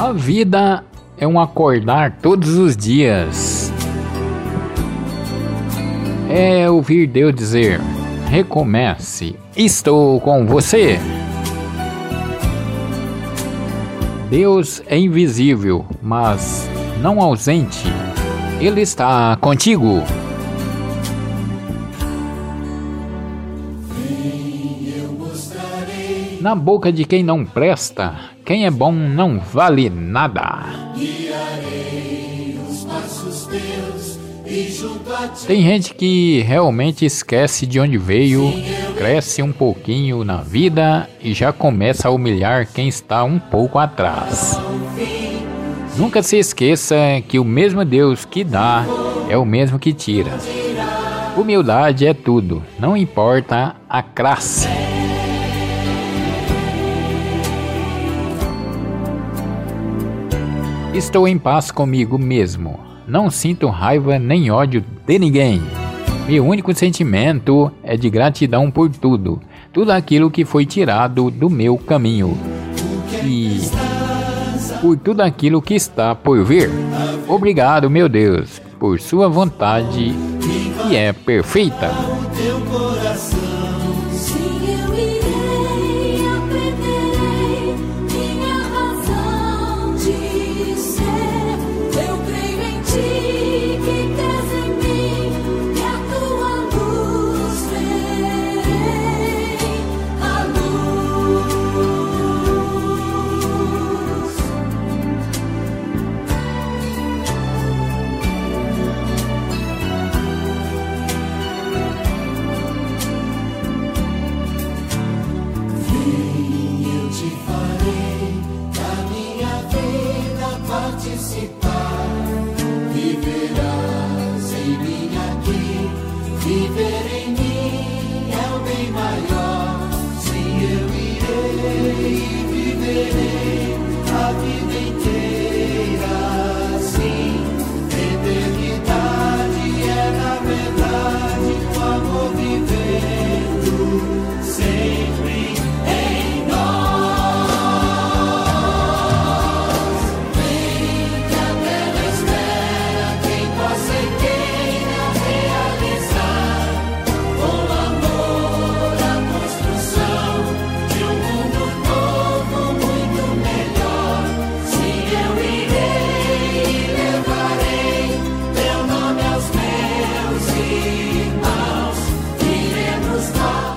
A vida é um acordar todos os dias. É ouvir Deus dizer: recomece, estou com você. Deus é invisível, mas não ausente. Ele está contigo. Na boca de quem não presta, quem é bom não vale nada. Tem gente que realmente esquece de onde veio, cresce um pouquinho na vida e já começa a humilhar quem está um pouco atrás. Nunca se esqueça que o mesmo Deus que dá é o mesmo que tira. Humildade é tudo, não importa a classe. Estou em paz comigo mesmo. Não sinto raiva nem ódio de ninguém. Meu único sentimento é de gratidão por tudo, tudo aquilo que foi tirado do meu caminho. E por tudo aquilo que está por vir. Obrigado, meu Deus, por sua vontade que é perfeita.